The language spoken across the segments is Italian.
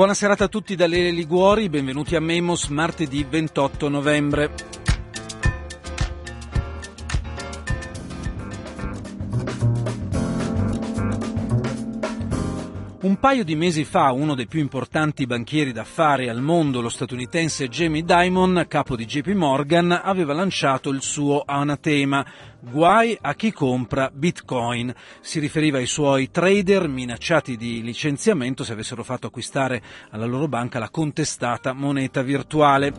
buona serata a tutti da Lele Liguori, benvenuti a Memos martedì 28 novembre. Un paio di mesi fa uno dei più importanti banchieri d'affari al mondo, lo statunitense Jamie Dimon, capo di JP Morgan, aveva lanciato il suo anatema Guai a chi compra Bitcoin. Si riferiva ai suoi trader minacciati di licenziamento se avessero fatto acquistare alla loro banca la contestata moneta virtuale.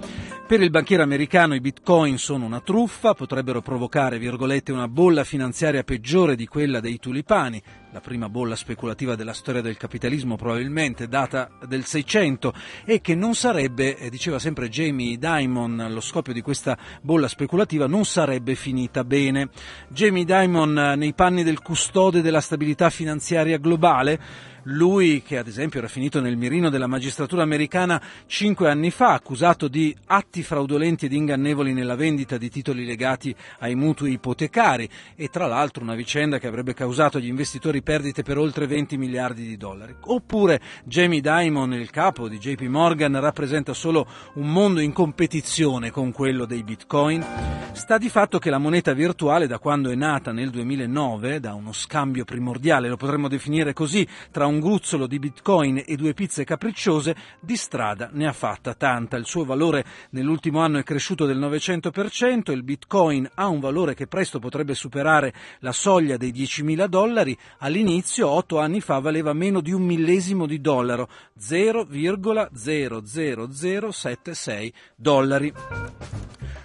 Per il banchiere americano i Bitcoin sono una truffa, potrebbero provocare, virgolette, una bolla finanziaria peggiore di quella dei tulipani, la prima bolla speculativa della storia del capitalismo probabilmente data del 600 e che non sarebbe, eh, diceva sempre Jamie Dimon, lo scoppio di questa bolla speculativa non sarebbe finita bene. Jamie Dimon eh, nei panni del custode della stabilità finanziaria globale lui, che ad esempio era finito nel mirino della magistratura americana cinque anni fa, accusato di atti fraudolenti ed ingannevoli nella vendita di titoli legati ai mutui ipotecari e tra l'altro una vicenda che avrebbe causato agli investitori perdite per oltre 20 miliardi di dollari. Oppure Jamie Dimon, il capo di JP Morgan, rappresenta solo un mondo in competizione con quello dei bitcoin. Sta di fatto che la moneta virtuale da quando è nata nel 2009, da uno scambio primordiale, lo potremmo definire così, tra un gruzzolo di bitcoin e due pizze capricciose, di strada ne ha fatta tanta. Il suo valore nell'ultimo anno è cresciuto del 900%, il bitcoin ha un valore che presto potrebbe superare la soglia dei 10.000 dollari, all'inizio, otto anni fa, valeva meno di un millesimo di dollaro, 0,00076 dollari.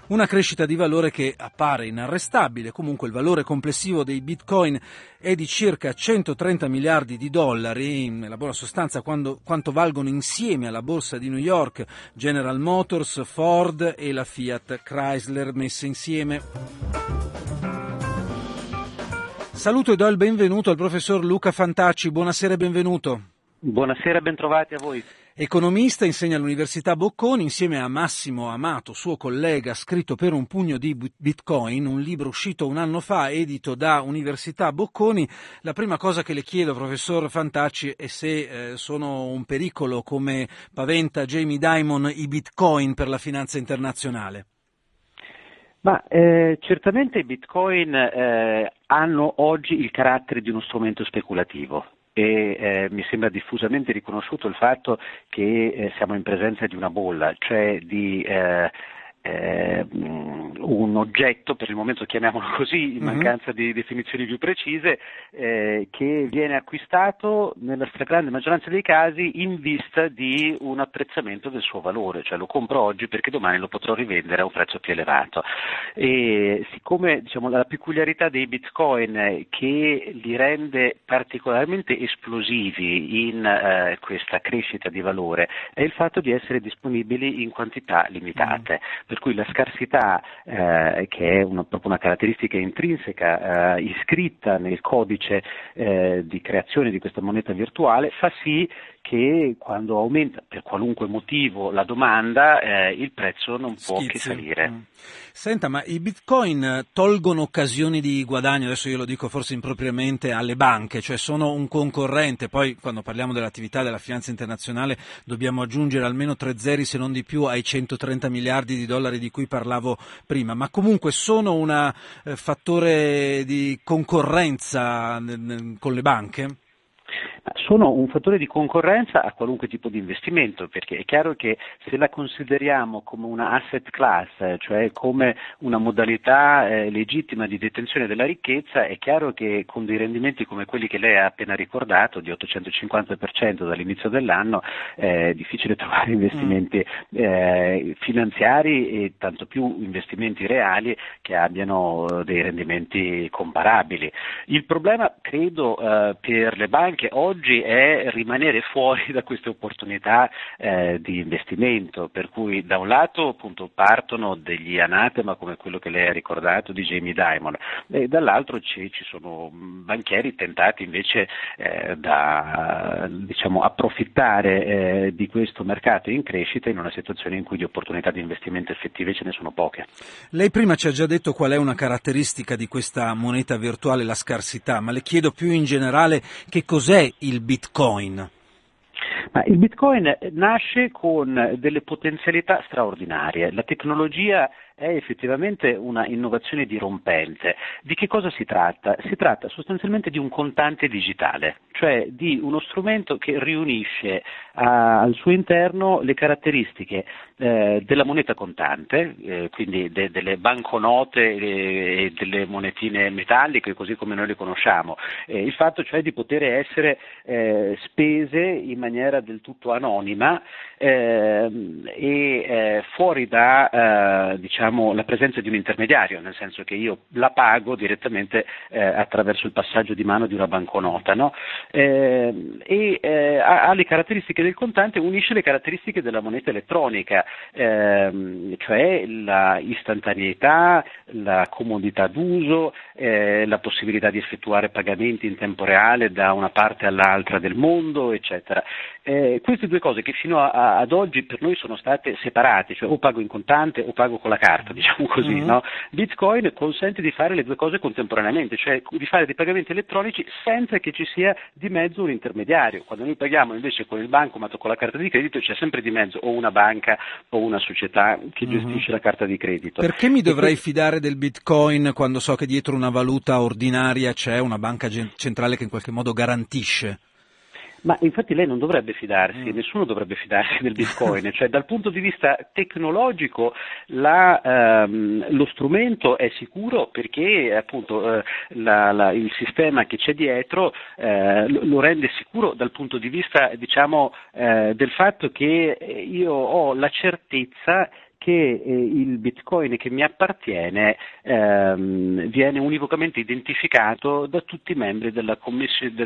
Una crescita di valore che appare inarrestabile, comunque il valore complessivo dei bitcoin è di circa 130 miliardi di dollari, nella buona sostanza quando, quanto valgono insieme alla borsa di New York General Motors, Ford e la Fiat Chrysler messe insieme. Saluto e do il benvenuto al professor Luca Fantacci, buonasera e benvenuto. Buonasera, bentrovati a voi. Economista, insegna all'Università Bocconi, insieme a Massimo Amato, suo collega, scritto per un pugno di Bitcoin, un libro uscito un anno fa, edito da Università Bocconi. La prima cosa che le chiedo, professor Fantacci, è se eh, sono un pericolo, come paventa Jamie Dimon, i Bitcoin per la finanza internazionale. Ma eh, certamente i bitcoin eh, hanno oggi il carattere di uno strumento speculativo e eh, mi sembra diffusamente riconosciuto il fatto che eh, siamo in presenza di una bolla, cioè di eh, eh, un oggetto, per il momento chiamiamolo così, in mhm. mancanza di definizioni più precise, eh, che viene acquistato nella stragrande maggioranza dei casi in vista di un apprezzamento del suo valore, cioè lo compro oggi perché domani lo potrò rivendere a un prezzo più elevato. E siccome diciamo, la peculiarità dei bitcoin che li rende particolarmente esplosivi in eh, questa crescita di valore è il fatto di essere disponibili in quantità limitate. Mm per cui la scarsità, eh, che è una, proprio una caratteristica intrinseca eh, iscritta nel codice eh, di creazione di questa moneta virtuale, fa sì che quando aumenta per qualunque motivo la domanda eh, il prezzo non può Schizzi. che salire. Mm. Senta, ma i bitcoin tolgono occasioni di guadagno, adesso io lo dico forse impropriamente, alle banche, cioè sono un concorrente, poi quando parliamo dell'attività della finanza internazionale dobbiamo aggiungere almeno tre zeri se non di più ai 130 miliardi di dollari di cui parlavo prima, ma comunque sono un eh, fattore di concorrenza con le banche? Sono un fattore di concorrenza a qualunque tipo di investimento, perché è chiaro che se la consideriamo come una asset class, cioè come una modalità eh, legittima di detenzione della ricchezza, è chiaro che con dei rendimenti come quelli che lei ha appena ricordato, di 850% dall'inizio dell'anno, è difficile trovare investimenti eh, finanziari e tanto più investimenti reali che abbiano dei rendimenti comparabili. Il problema, credo, eh, per le banche oggi oggi è rimanere fuori da queste opportunità eh, di investimento, per cui da un lato appunto, partono degli anatema come quello che lei ha ricordato di Jamie Dimon e dall'altro ci, ci sono banchieri tentati invece eh, da diciamo, approfittare eh, di questo mercato in crescita in una situazione in cui di opportunità di investimento effettive ce ne sono poche. Lei prima ci ha già detto qual è una caratteristica di questa moneta virtuale, la scarsità, ma le chiedo più in generale che cos'è il bitcoin? il Bitcoin nasce con delle potenzialità straordinarie. La tecnologia è effettivamente una innovazione dirompente. Di che cosa si tratta? Si tratta sostanzialmente di un contante digitale, cioè di uno strumento che riunisce a, al suo interno le caratteristiche eh, della moneta contante, eh, quindi de, delle banconote e, e, delle monetine metalliche, così come noi le conosciamo, eh, il fatto cioè di poter essere eh, spese in maniera del tutto anonima ehm, e eh, fuori da diciamo, diciamo, la presenza di un intermediario, nel senso che io la pago direttamente eh, attraverso il passaggio di mano di una banconota no? eh, e eh, ha, ha, le caratteristiche del contante, unisce le caratteristiche della moneta elettronica, ehm, cioè la la comodità d'uso, eh, la possibilità di effettuare pagamenti in tempo reale da una parte all'altra del mondo, eccetera. Eh, queste due cose che fino a, a, ad oggi per noi sono state separate, cioè o pago in contante o pago con la carta carta, diciamo così, mm-hmm. no? Bitcoin consente di fare le due cose contemporaneamente, cioè di fare dei pagamenti elettronici senza che ci sia di mezzo un intermediario. Quando noi paghiamo invece con il bancomat o con la carta di credito c'è sempre di mezzo o una banca o una società che mm-hmm. gestisce la carta di credito. Perché mi dovrei e fidare del Bitcoin quando so che dietro una valuta ordinaria c'è una banca centrale che in qualche modo garantisce? Ma infatti lei non dovrebbe fidarsi, mm. nessuno dovrebbe fidarsi del Bitcoin, cioè dal punto di vista tecnologico la, ehm, lo strumento è sicuro perché appunto eh, la, la, il sistema che c'è dietro eh, lo rende sicuro dal punto di vista diciamo, eh, del fatto che io ho la certezza che eh, il bitcoin che mi appartiene ehm, viene univocamente identificato da tutti i membri della,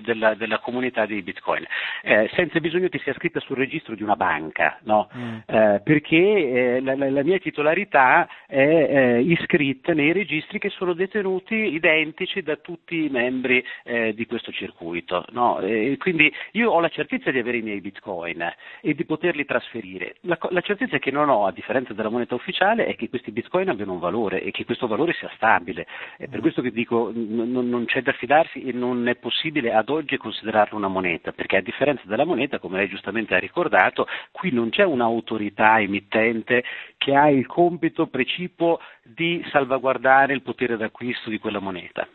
della, della comunità di bitcoin, eh, senza bisogno che sia scritta sul registro di una banca, no? mm. eh, perché eh, la, la, mia titolarità è eh, iscritta nei registri che sono detenuti identici da tutti i membri eh, di questo circuito. No? quindi io ho la certezza di avere i miei bitcoin e di poterli trasferire. La, la certezza che non ho, a differenza della moneta ufficiale è che questi bitcoin abbiano un valore e che questo valore sia stabile. È per mm. questo che dico non, non c'è da fidarsi e non è possibile ad oggi considerarlo una moneta, perché a differenza della moneta, come lei giustamente ha ricordato, qui non c'è un'autorità emittente che ha il compito precipuo di salvaguardare il potere d'acquisto di quella moneta.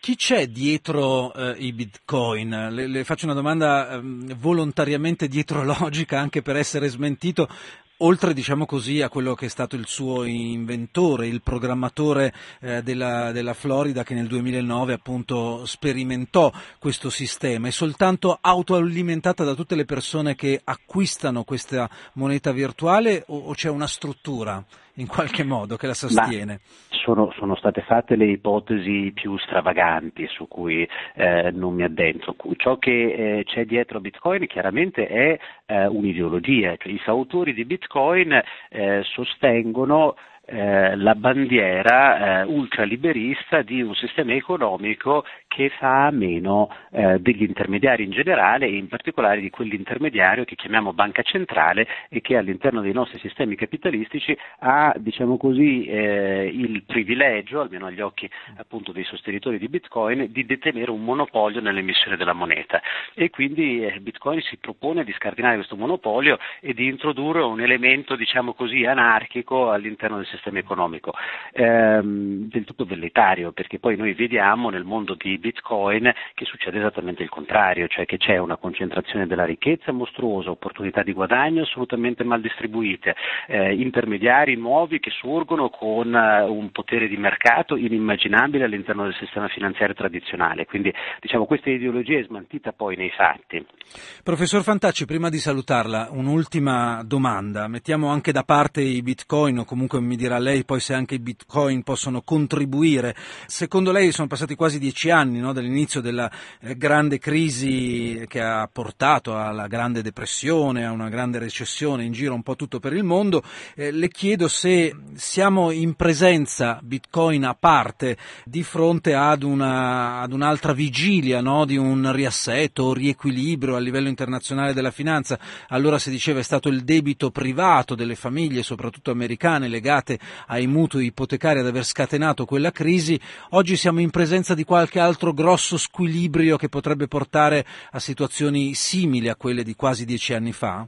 Chi c'è dietro eh, i bitcoin? Le, le, faccio una domanda eh, volontariamente dietrologica anche per essere smentito. Oltre diciamo così, a quello che è stato il suo inventore, il programmatore eh, della, della, Florida che nel 2009 appunto sperimentò questo sistema, è soltanto autoalimentata da tutte le persone che acquistano questa moneta virtuale o, o c'è una struttura in qualche modo che la sostiene? Sono, sono, state fatte le ipotesi più stravaganti su cui eh, non mi addentro. Ciò che eh, c'è dietro Bitcoin chiaramente è eh, un'ideologia, cioè i fautori di Bitcoin eh, sostengono eh, la bandiera eh, ultraliberista di un sistema economico che fa a meno eh, degli intermediari in generale e in particolare di quell'intermediario che chiamiamo banca centrale e che all'interno dei nostri sistemi capitalistici ha diciamo così, eh, il privilegio, almeno agli occhi appunto, dei sostenitori di Bitcoin, di detenere un monopolio nell'emissione della moneta. E quindi eh, Bitcoin si propone di scardinare questo monopolio e di introdurre un elemento diciamo così anarchico all'interno del sistema sistema economico, ehm, del tutto velleitario, perché poi noi vediamo nel mondo di Bitcoin che succede esattamente il contrario, cioè che c'è una concentrazione della ricchezza mostruosa, opportunità di guadagno assolutamente mal distribuite, eh, intermediari nuovi che sorgono con uh, un potere di mercato inimmaginabile all'interno del sistema finanziario tradizionale. Quindi diciamo questa ideologia è smaltita poi nei fatti. Professor Fantacci, prima di salutarla, un'ultima domanda. Mettiamo anche da parte i bitcoin o comunque mi dirà lei poi se anche i bitcoin possono contribuire. Secondo lei sono passati quasi dieci anni no, dall'inizio della eh, grande crisi che ha portato alla grande depressione, a una grande recessione in giro un po' tutto per il mondo. Eh, le chiedo se siamo in presenza, bitcoin a parte, di fronte ad, una, ad un'altra vigilia no, di un riassetto riequilibrio a livello internazionale della finanza. Allora si diceva è stato il debito privato delle famiglie, soprattutto americane, legate ai mutui ipotecari ad aver scatenato quella crisi, oggi siamo in presenza di qualche altro grosso squilibrio che potrebbe portare a situazioni simili a quelle di quasi dieci anni fa?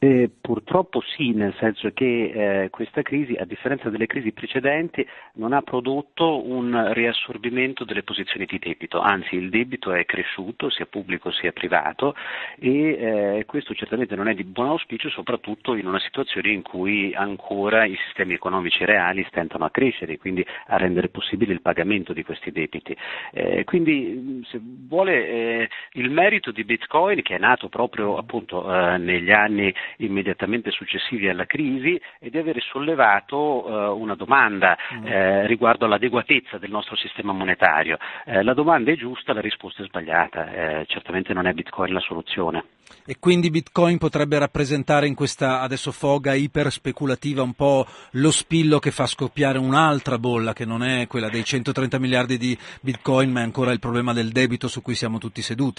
Eh, purtroppo sì, nel senso che eh, questa crisi, a differenza delle crisi precedenti, non ha prodotto un riassorbimento delle posizioni di debito, anzi il debito è cresciuto sia pubblico sia privato e eh, questo certamente non è di buon auspicio, soprattutto in una situazione in cui ancora i sistemi economici reali stentano a crescere, quindi a rendere possibile il pagamento di questi debiti. Eh, quindi se vuole eh, il merito di Bitcoin, che è nato proprio appunto eh, negli anni immediatamente successivi alla crisi e di avere sollevato eh, una domanda mm. eh, riguardo all'adeguatezza del nostro sistema monetario. Eh, la domanda è giusta, la risposta è sbagliata, eh, certamente non è Bitcoin la soluzione. E quindi Bitcoin potrebbe rappresentare in questa adesso foga iper speculativa un po' lo spillo che fa scoppiare un'altra bolla che non è quella dei 130 miliardi di Bitcoin ma è ancora il problema del debito su cui siamo tutti seduti.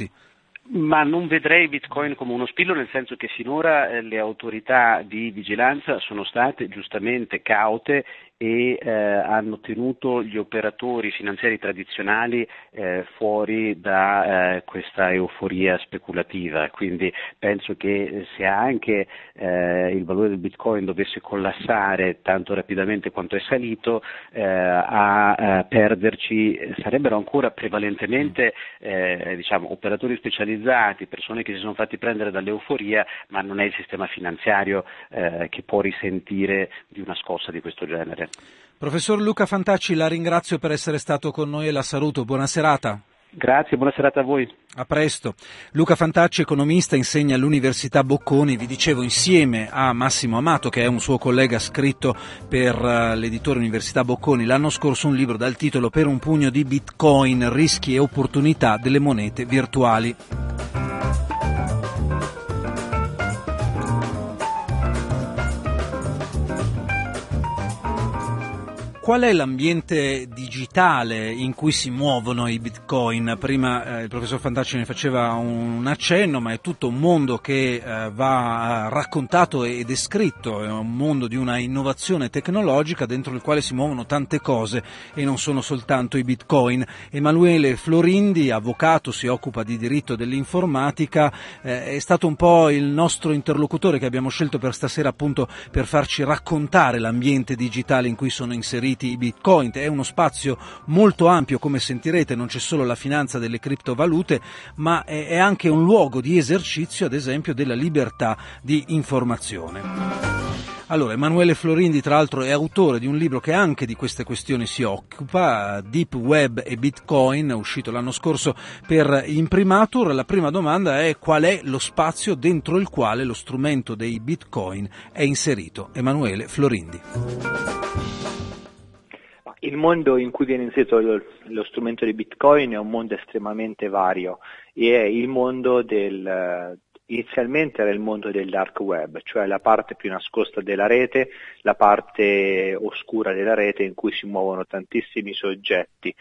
Ma non vedrei Bitcoin come uno spillo, nel senso che finora eh, le autorità di vigilanza sono state giustamente caute e eh, hanno tenuto gli operatori finanziari tradizionali eh, fuori da eh, questa euforia speculativa. Quindi penso che se anche eh, il valore del Bitcoin dovesse collassare tanto rapidamente quanto è salito, eh, a, a, perderci sarebbero ancora prevalentemente eh, diciamo, operatori specializzati, persone che si sono fatti prendere dall'euforia, ma non è il sistema finanziario che può risentire di una scossa di questo genere. Professor Luca Fantacci, la ringrazio per essere stato con noi e la saluto. Buona serata. Grazie, buona serata a voi. A presto. Luca Fantacci, economista, insegna all'Università Bocconi, vi dicevo, insieme a Massimo Amato, che è un suo collega scritto per uh, l'editore Università Bocconi, l'anno scorso un libro dal titolo Per un pugno di bitcoin, rischi e opportunità delle monete virtuali. Qual è l'ambiente digitale in cui si muovono i bitcoin? Prima eh, il professor Fantacci ne faceva un accenno, ma è tutto un mondo che eh, va raccontato e descritto, è un mondo di una innovazione tecnologica dentro il quale si muovono tante cose e non sono soltanto i bitcoin. Emanuele Florindi, avvocato, si occupa di diritto dell'informatica, eh, è stato un po' il nostro interlocutore che abbiamo scelto per stasera appunto per farci raccontare l'ambiente digitale in cui sono inseriti i bitcoin, è uno spazio molto ampio come sentirete, non c'è solo la finanza delle criptovalute, ma è anche un luogo di esercizio ad esempio della libertà di informazione. Allora, Emanuele Florindi, tra l'altro, è autore di un libro che anche di queste questioni si occupa, Deep Web e Bitcoin, uscito l'anno scorso per Imprimatur. La prima domanda è qual è lo spazio dentro il quale lo strumento dei Bitcoin è inserito. Emanuele Florindi il mondo in cui viene inserito lo, lo, strumento di Bitcoin è un mondo estremamente vario e è il mondo del, inizialmente era il mondo del dark web, cioè la parte più nascosta della rete, la parte oscura della rete in cui si muovono tantissimi soggetti,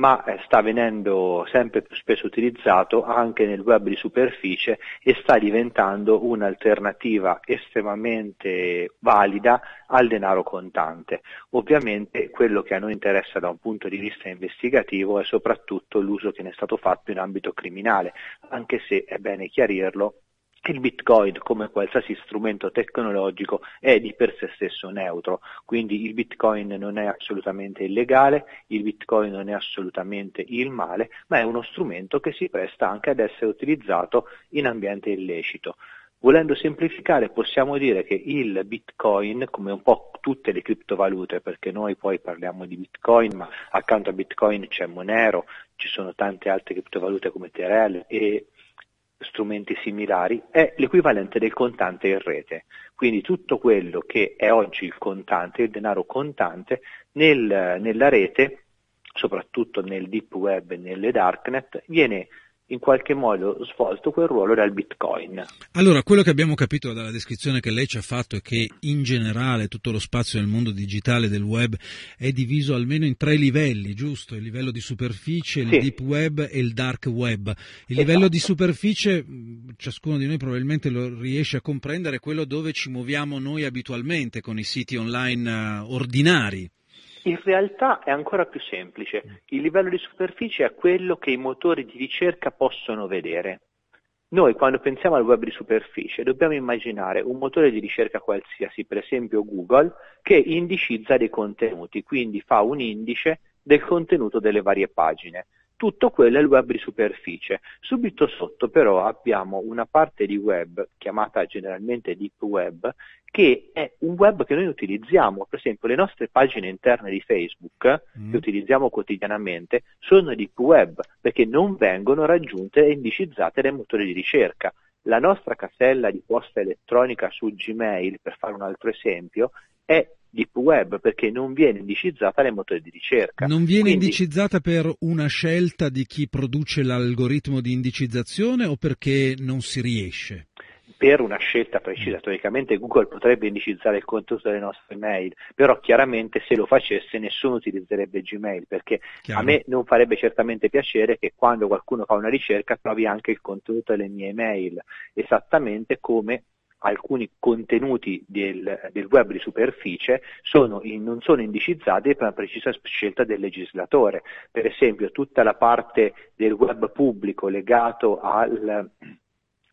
ma eh, sta venendo sempre più spesso utilizzato anche nel web di superficie e sta diventando un'alternativa estremamente valida al denaro contante. Ovviamente quello che a noi interessa da un punto di vista investigativo è soprattutto l'uso che ne è stato fatto in ambito criminale, anche se è bene chiarirlo, il Bitcoin, come qualsiasi strumento tecnologico, è di per sé stesso neutro, quindi il Bitcoin non è assolutamente illegale, il Bitcoin non è assolutamente il male, ma è uno strumento che si presta anche ad essere utilizzato in ambiente illecito. Volendo semplificare possiamo dire che il Bitcoin, come un po' tutte le criptovalute, perché noi poi parliamo di Bitcoin, ma accanto a Bitcoin c'è Monero, ci sono tante altre criptovalute come Terel e strumenti similari, è l'equivalente del contante in rete. Quindi tutto quello che è oggi il contante, il denaro contante, nel, nella rete, soprattutto nel deep web e nelle darknet, viene in qualche modo svolto quel ruolo dal Bitcoin. Allora, quello che abbiamo capito dalla descrizione che lei ci ha fatto è che in generale tutto lo spazio del mondo digitale del web è diviso almeno in tre livelli, giusto? Il livello di superficie, il sì. deep web e il dark web. Il esatto. livello di superficie, ciascuno di noi probabilmente lo riesce a comprendere, è quello dove ci muoviamo noi abitualmente con i siti online uh, ordinari. In realtà è ancora più semplice. Il livello di superficie è quello che i motori di ricerca possono vedere. Noi quando pensiamo al web di superficie dobbiamo immaginare un motore di ricerca qualsiasi, per esempio Google, che indicizza dei contenuti, quindi fa un indice del contenuto delle varie pagine. Tutto quello è il web di superficie. Subito sotto però abbiamo una parte di web chiamata generalmente deep web che è un web che noi utilizziamo, per esempio le nostre pagine interne di Facebook mm. che utilizziamo quotidianamente sono deep web perché non vengono raggiunte e indicizzate dai motori di ricerca. La nostra casella di posta elettronica su Gmail, per fare un altro esempio, è deep web perché non viene indicizzata dai motori di ricerca. Non viene Quindi, indicizzata per una scelta di chi produce l'algoritmo di indicizzazione o perché non si riesce? per una scelta precisa. Teoricamente Google potrebbe indicizzare il contenuto delle nostre mail, però chiaramente se lo facesse nessuno utilizzerebbe Gmail, perché Chiaro. a me non farebbe certamente piacere che quando qualcuno fa una ricerca trovi anche il contenuto delle mie mail, esattamente come alcuni contenuti del, del, web di superficie sono in, non sono indicizzati per una precisa scelta del legislatore. Per esempio tutta la parte del web pubblico legato al,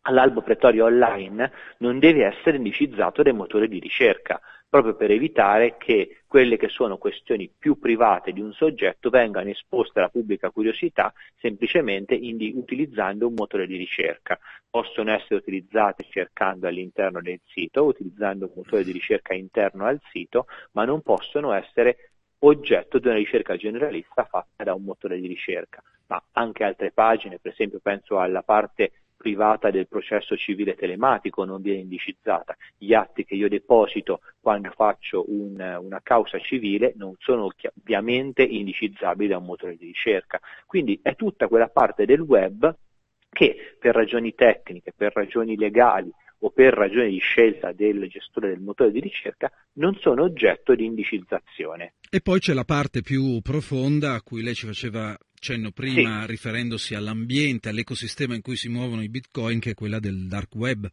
all'albo pretorio online non deve essere indicizzato dai motori di ricerca, proprio per evitare che quelle che sono questioni più private di un soggetto vengano esposte alla pubblica curiosità semplicemente indi- utilizzando un motore di ricerca. Possono essere utilizzate cercando all'interno del sito, utilizzando un motore di ricerca interno al sito, ma non possono essere oggetto di una ricerca generalista fatta da un motore di ricerca. Ma anche altre pagine, per esempio penso alla parte privata del processo civile telematico non viene indicizzata. Gli atti che io deposito quando faccio un, una causa civile non sono ovviamente indicizzabili da un motore di ricerca. Quindi è tutta quella parte del web che per ragioni tecniche, per ragioni legali o per ragioni di scelta del gestore del motore di ricerca non sono oggetto di indicizzazione. E poi c'è la parte più profonda a cui lei ci faceva cenno prima sì. riferendosi all'ambiente, all'ecosistema in cui si muovono i bitcoin, che è quella del dark web.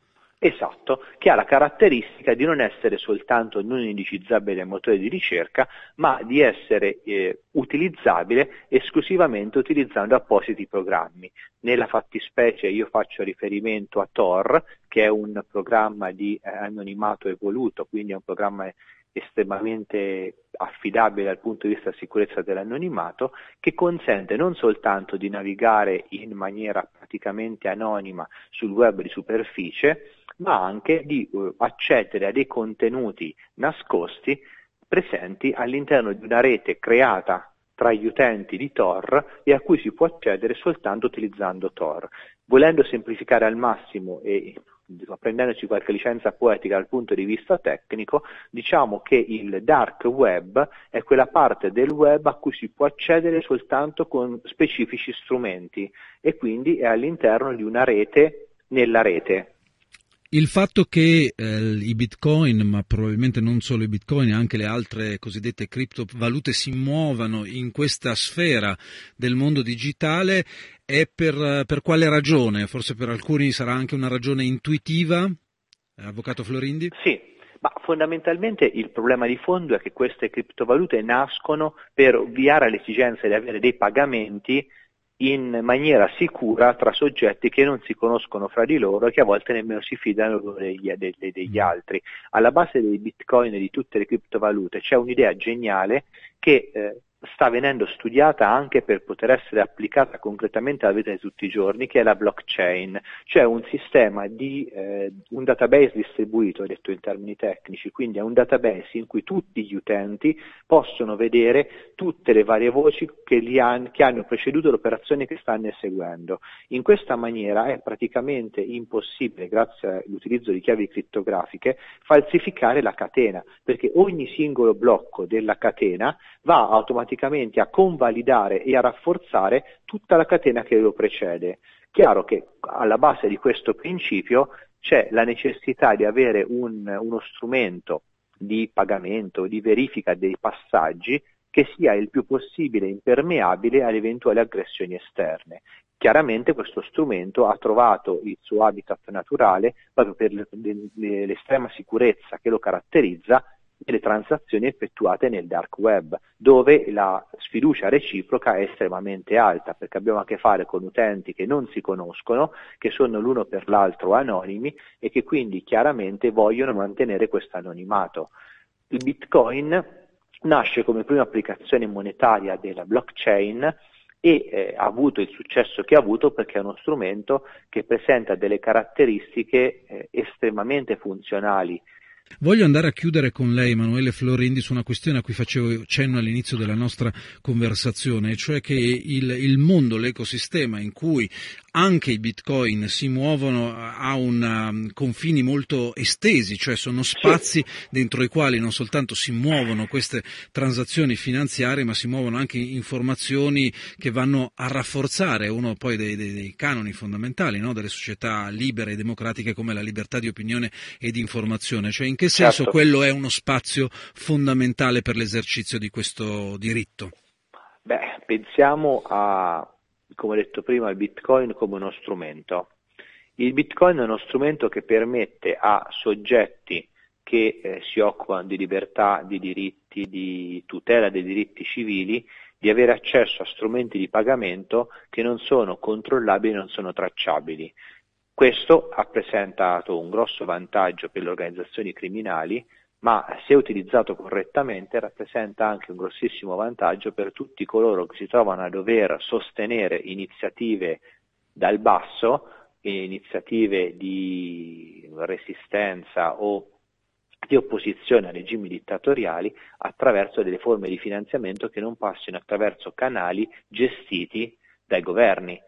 Esatto, che ha la caratteristica di non essere soltanto non indicizzabile dai motori di ricerca, ma di essere eh, utilizzabile esclusivamente utilizzando appositi programmi. Nella fattispecie io faccio riferimento a Tor, che è un programma di eh, anonimato evoluto, quindi è un programma estremamente affidabile dal punto di vista della sicurezza dell'anonimato, che consente non soltanto di navigare in maniera praticamente anonima sul web di superficie, ma anche di uh, accedere a dei contenuti nascosti presenti all'interno di una rete creata tra gli utenti di Tor e a cui si può accedere soltanto utilizzando Tor. Volendo semplificare al massimo e prendendoci qualche licenza poetica dal punto di vista tecnico, diciamo che il dark web è quella parte del web a cui si può accedere soltanto con specifici strumenti e quindi è all'interno di una rete nella rete. Il fatto che eh, i bitcoin, ma probabilmente non solo i bitcoin, anche le altre cosiddette criptovalute si muovano in questa sfera del mondo digitale è per, per quale ragione? Forse per alcuni sarà anche una ragione intuitiva? Avvocato Florindi? Sì, ma fondamentalmente il problema di fondo è che queste criptovalute nascono per ovviare all'esigenza di avere dei pagamenti in maniera sicura tra soggetti che non si conoscono fra di loro e che a volte nemmeno si fidano degli, degli, degli mm. altri. Alla base dei bitcoin e di tutte le criptovalute c'è un'idea geniale che eh, sta venendo studiata anche per poter essere applicata concretamente alla vita di tutti i giorni, che è la blockchain, cioè un sistema di eh, un database distribuito, detto in termini tecnici, quindi è un database in cui tutti gli utenti possono vedere tutte le varie voci che, han, che hanno preceduto l'operazione che stanno eseguendo. In questa maniera è praticamente impossibile, grazie all'utilizzo di chiavi crittografiche, falsificare la catena, perché ogni singolo blocco della catena va automaticamente a convalidare e a rafforzare tutta la catena che lo precede. Chiaro che alla base di questo principio c'è la necessità di avere un, uno strumento di pagamento, di verifica dei passaggi che sia il più possibile impermeabile alle eventuali aggressioni esterne. Chiaramente questo strumento ha trovato il suo habitat naturale proprio per l'estrema sicurezza che lo caratterizza nelle transazioni effettuate nel dark web, dove la sfiducia reciproca è estremamente alta, perché abbiamo a che fare con utenti che non si conoscono, che sono l'uno per l'altro anonimi e che quindi chiaramente vogliono mantenere questo anonimato. Il Bitcoin nasce come prima applicazione monetaria della blockchain e eh, ha avuto il successo che ha avuto perché è uno strumento che presenta delle caratteristiche eh, estremamente funzionali Voglio andare a chiudere con lei, Emanuele Florindi, su una questione a cui facevo cenno all'inizio della nostra conversazione, cioè che il, il mondo, l'ecosistema in cui anche i bitcoin si muovono a un, um, confini molto estesi, cioè sono spazi dentro i quali non soltanto si muovono queste transazioni finanziarie, ma si muovono anche informazioni che vanno a rafforzare uno poi dei, dei, dei canoni fondamentali no? delle società libere e democratiche come la libertà di opinione e di informazione. Cioè in che senso certo. quello è uno spazio fondamentale per l'esercizio di questo diritto? Beh, pensiamo a come detto prima, il Bitcoin come uno strumento. Il Bitcoin è uno strumento che permette a soggetti che eh, si occupano di libertà, di diritti, di tutela dei diritti civili, di avere accesso a strumenti di pagamento che non sono controllabili non sono tracciabili. Questo ha presentato un grosso vantaggio per le organizzazioni criminali ma se utilizzato correttamente rappresenta anche un grossissimo vantaggio per tutti coloro che si trovano a dover sostenere iniziative dal basso, iniziative di resistenza o di opposizione a regimi dittatoriali attraverso delle forme di finanziamento che non passino attraverso canali gestiti dai governi.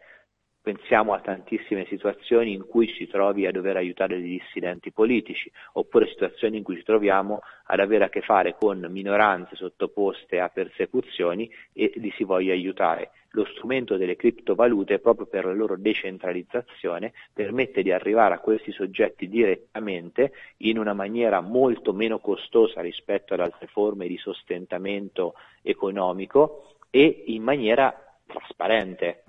Pensiamo a tantissime situazioni in cui ci trovi a dover aiutare dei dissidenti politici, oppure situazioni in cui ci troviamo ad avere a che fare con minoranze sottoposte a persecuzioni e li si voglia aiutare. Lo strumento delle criptovalute, proprio per la loro decentralizzazione, permette di arrivare a questi soggetti direttamente in una maniera molto meno costosa rispetto ad altre forme di sostentamento economico e in maniera trasparente.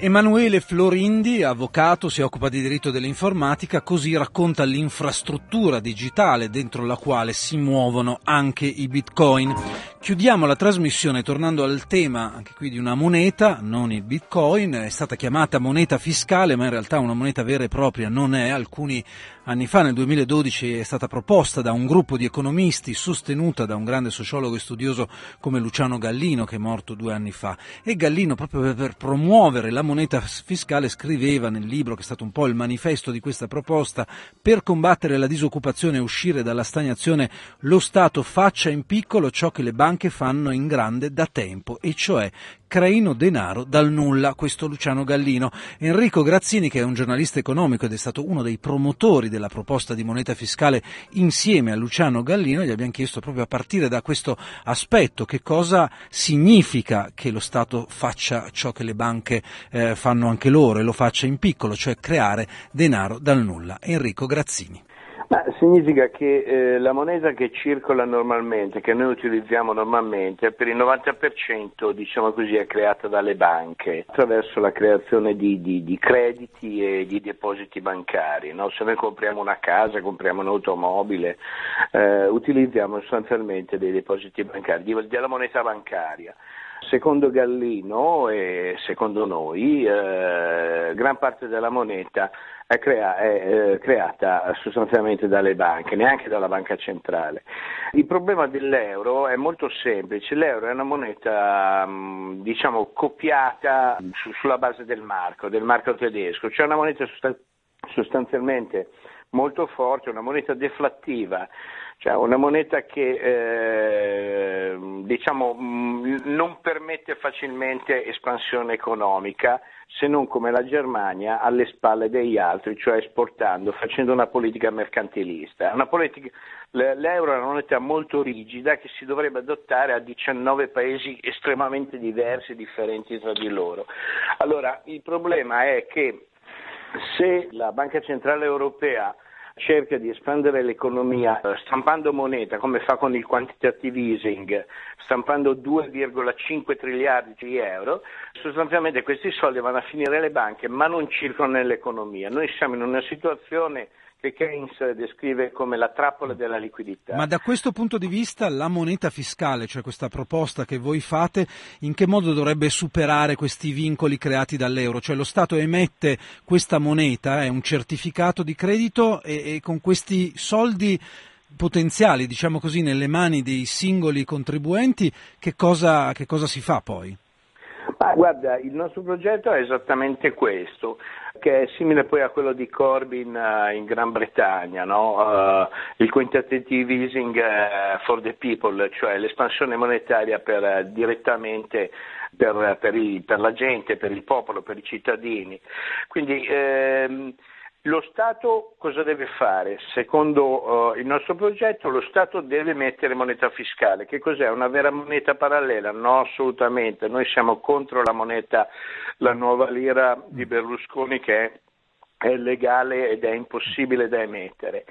Emanuele Florindi, avvocato, si occupa di diritto dell'informatica, così racconta l'infrastruttura digitale dentro la quale si muovono anche i bitcoin. Chiudiamo la trasmissione tornando al tema anche qui di una moneta, non il bitcoin, è stata chiamata moneta fiscale ma in realtà una moneta vera e propria non è, alcuni anni fa nel 2012 è stata proposta da un gruppo di economisti sostenuta da un grande sociologo e studioso come Luciano Gallino che è morto due anni fa. E Gallino proprio per promuovere la moneta fiscale scriveva nel libro che è stato un po' il manifesto di questa proposta per combattere la disoccupazione e uscire dalla stagnazione lo Stato faccia in piccolo ciò che le banche fanno in grande da tempo e cioè creino denaro dal nulla, questo Luciano Gallino. Enrico Grazzini, che è un giornalista economico ed è stato uno dei promotori della proposta di moneta fiscale insieme a Luciano Gallino, gli abbiamo chiesto proprio a partire da questo aspetto che cosa significa che lo Stato faccia ciò che le banche eh, fanno anche loro e lo faccia in piccolo, cioè creare denaro dal nulla. Enrico Grazzini. Ma significa che eh, la moneta che circola normalmente, che noi utilizziamo normalmente, per il 90% diciamo così, è creata dalle banche attraverso la creazione di, di, di crediti e di depositi bancari. No? Se noi compriamo una casa, compriamo un'automobile, eh, utilizziamo sostanzialmente dei depositi bancari, della moneta bancaria. Secondo Gallino e secondo noi, eh, gran parte della moneta è, crea- è eh, creata sostanzialmente dalle banche, neanche dalla banca centrale. Il problema dell'euro è molto semplice, l'euro è una moneta mm, diciamo copiata su- sulla base del marco, del marco tedesco, cioè una moneta sostanzialmente molto forte, una moneta deflattiva cioè una moneta che eh, diciamo, mm, non permette facilmente espansione economica se non come la Germania alle spalle degli altri, cioè esportando, facendo una politica mercantilista. Una politica, l'euro è una moneta molto rigida che si dovrebbe adottare a 19 paesi estremamente diversi e differenti tra di loro. Allora, il problema è che se la Banca Centrale Europea cerca di espandere l'economia eh, stampando moneta come fa con il quantitative easing, stampando 2,5 triliardi di euro, sostanzialmente questi soldi vanno a finire alle banche ma non circolano nell'economia. Noi siamo in una situazione che Keynes descrive come la trappola della liquidità. Ma da questo punto di vista la moneta fiscale, cioè questa proposta che voi fate, in che modo dovrebbe superare questi vincoli creati dall'euro? Cioè lo Stato emette questa moneta, è un certificato di credito e, e con questi soldi potenziali, diciamo così, nelle mani dei singoli contribuenti, che cosa, che cosa si fa poi? Ma guarda, il nostro progetto è esattamente questo, che è simile poi a quello di Corbyn uh, in Gran Bretagna, no? uh, il quantitative easing for the people, cioè l'espansione monetaria per, direttamente per, per, i, per, la gente, per il popolo, per i cittadini. Quindi, ehm, lo Stato cosa deve fare? Secondo uh, il nostro progetto lo Stato deve mettere moneta fiscale. Che cos'è? Una vera moneta parallela? No, assolutamente. Noi siamo contro la moneta, la nuova lira di Berlusconi che è è legale ed è impossibile da emettere.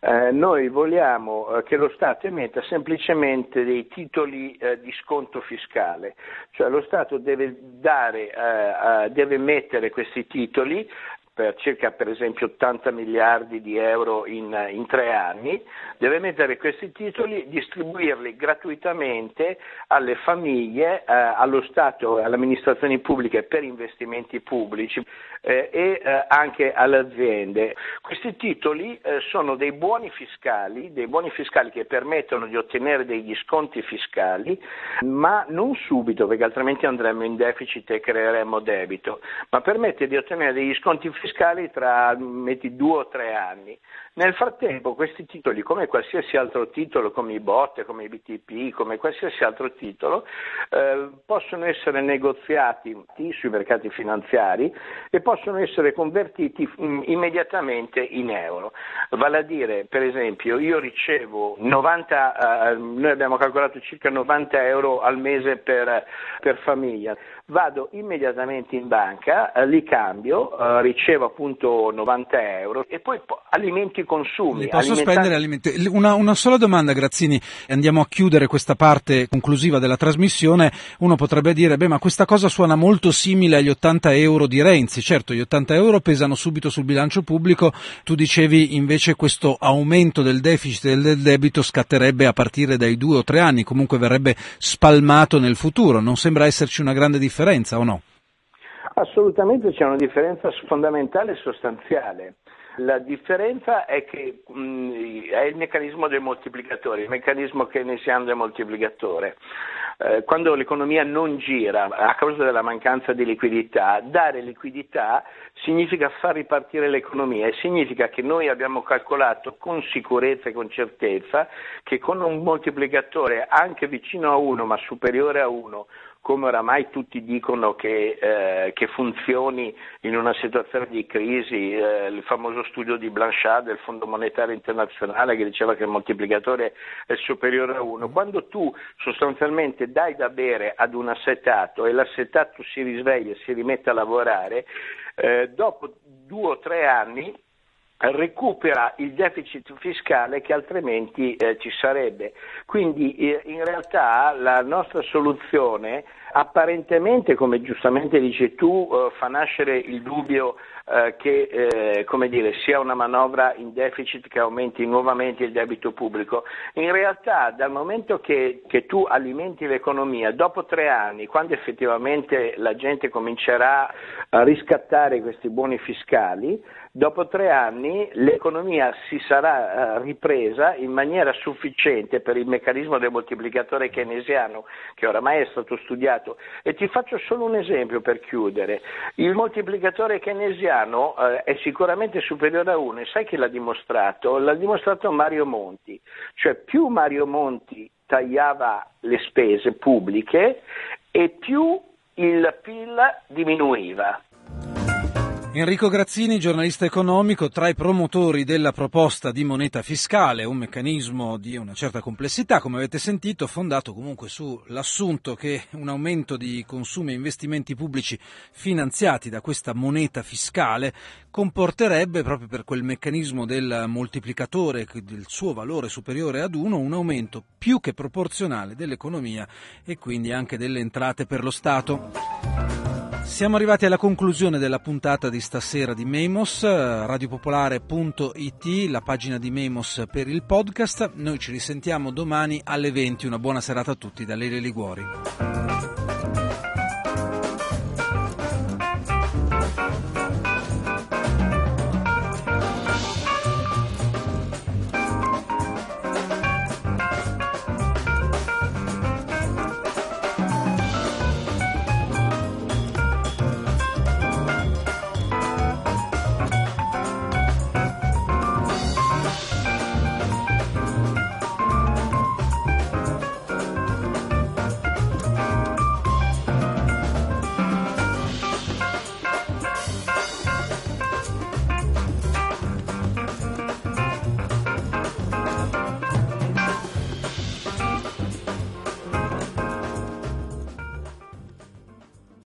Eh, noi vogliamo eh, che lo Stato emetta semplicemente dei titoli eh, di sconto fiscale, cioè lo Stato deve, dare, eh, deve emettere questi titoli per circa per esempio 80 miliardi di euro in, in, tre anni, deve mettere questi titoli, distribuirli gratuitamente alle famiglie, eh, allo Stato alle amministrazioni pubbliche per investimenti pubblici eh, e eh, anche alle aziende. Questi titoli eh, sono dei buoni fiscali, dei buoni fiscali che permettono di ottenere degli sconti fiscali, ma non subito perché altrimenti andremmo in deficit e creeremmo debito, ma permette di ottenere degli sconti fiscali fiscali tra metti, due o tre anni. Nel frattempo questi titoli, come qualsiasi altro titolo, come i BOT, come i BTP, come qualsiasi altro titolo, eh, possono essere negoziati sui mercati finanziari e possono essere convertiti in, immediatamente in euro. Vale a dire, per esempio, io ricevo 90, eh, noi abbiamo calcolato circa 90 euro al mese per, per famiglia vado immediatamente in banca, eh, li cambio, eh, ricevo appunto 90 euro e poi alimento i consumi. Alimenti. Una, una, sola domanda, Grazzini, andiamo a chiudere questa parte conclusiva della trasmissione. Uno potrebbe dire, beh, ma questa cosa suona molto simile agli 80 euro di Renzi. Certo, gli 80 euro pesano subito sul bilancio pubblico, tu dicevi invece questo aumento del deficit e del debito scatterebbe a partire dai due o tre anni, comunque verrebbe spalmato nel futuro. Non sembra esserci una grande differenza o no? Assolutamente c'è una differenza fondamentale e sostanziale. La differenza è che mh, è il meccanismo del moltiplicatore, il meccanismo keynesiano del moltiplicatore. Eh, quando l'economia non gira a causa della mancanza di liquidità, dare liquidità significa far ripartire l'economia e significa che noi abbiamo calcolato con sicurezza e con certezza che con un moltiplicatore anche vicino a 1 ma superiore a 1 come oramai tutti dicono che, eh, che, funzioni in una situazione di crisi, eh, il famoso studio di Blanchard del Fondo Monetario Internazionale che diceva che il moltiplicatore è superiore a 1, quando tu sostanzialmente dai da bere ad un assetato e l'assetato si risveglia e si rimette a lavorare, eh, dopo due o tre anni recupera il deficit fiscale che altrimenti eh, ci sarebbe. Quindi eh, in realtà la nostra soluzione apparentemente, come giustamente dici tu, eh, fa nascere il dubbio eh, che eh, dire, sia una manovra in deficit che aumenti nuovamente il debito pubblico. In realtà dal momento che, che tu alimenti l'economia, dopo tre anni, quando effettivamente la gente comincerà a riscattare questi buoni fiscali, dopo tre anni l'economia si sarà eh, ripresa in maniera sufficiente per il meccanismo del moltiplicatore keynesiano che oramai è stato studiato. E ti faccio solo un esempio per chiudere. Il moltiplicatore keynesiano eh, è sicuramente superiore a 1 e sai chi l'ha dimostrato? L'ha dimostrato Mario Monti, cioè più Mario Monti tagliava le spese pubbliche e più il PIL diminuiva. Enrico Grazzini, giornalista economico, tra i promotori della proposta di moneta fiscale, un meccanismo di una certa complessità, come avete sentito, fondato comunque sull'assunto che un aumento di consumi e investimenti pubblici finanziati da questa moneta fiscale comporterebbe, proprio per quel meccanismo del moltiplicatore del suo valore superiore ad uno, un aumento più che proporzionale dell'economia e quindi anche delle entrate per lo Stato. Siamo arrivati alla conclusione della puntata di stasera di Memos, radiopopolare.it, la pagina di Memos per il podcast. Noi ci risentiamo domani alle 20. Una buona serata a tutti da Lele Liguori.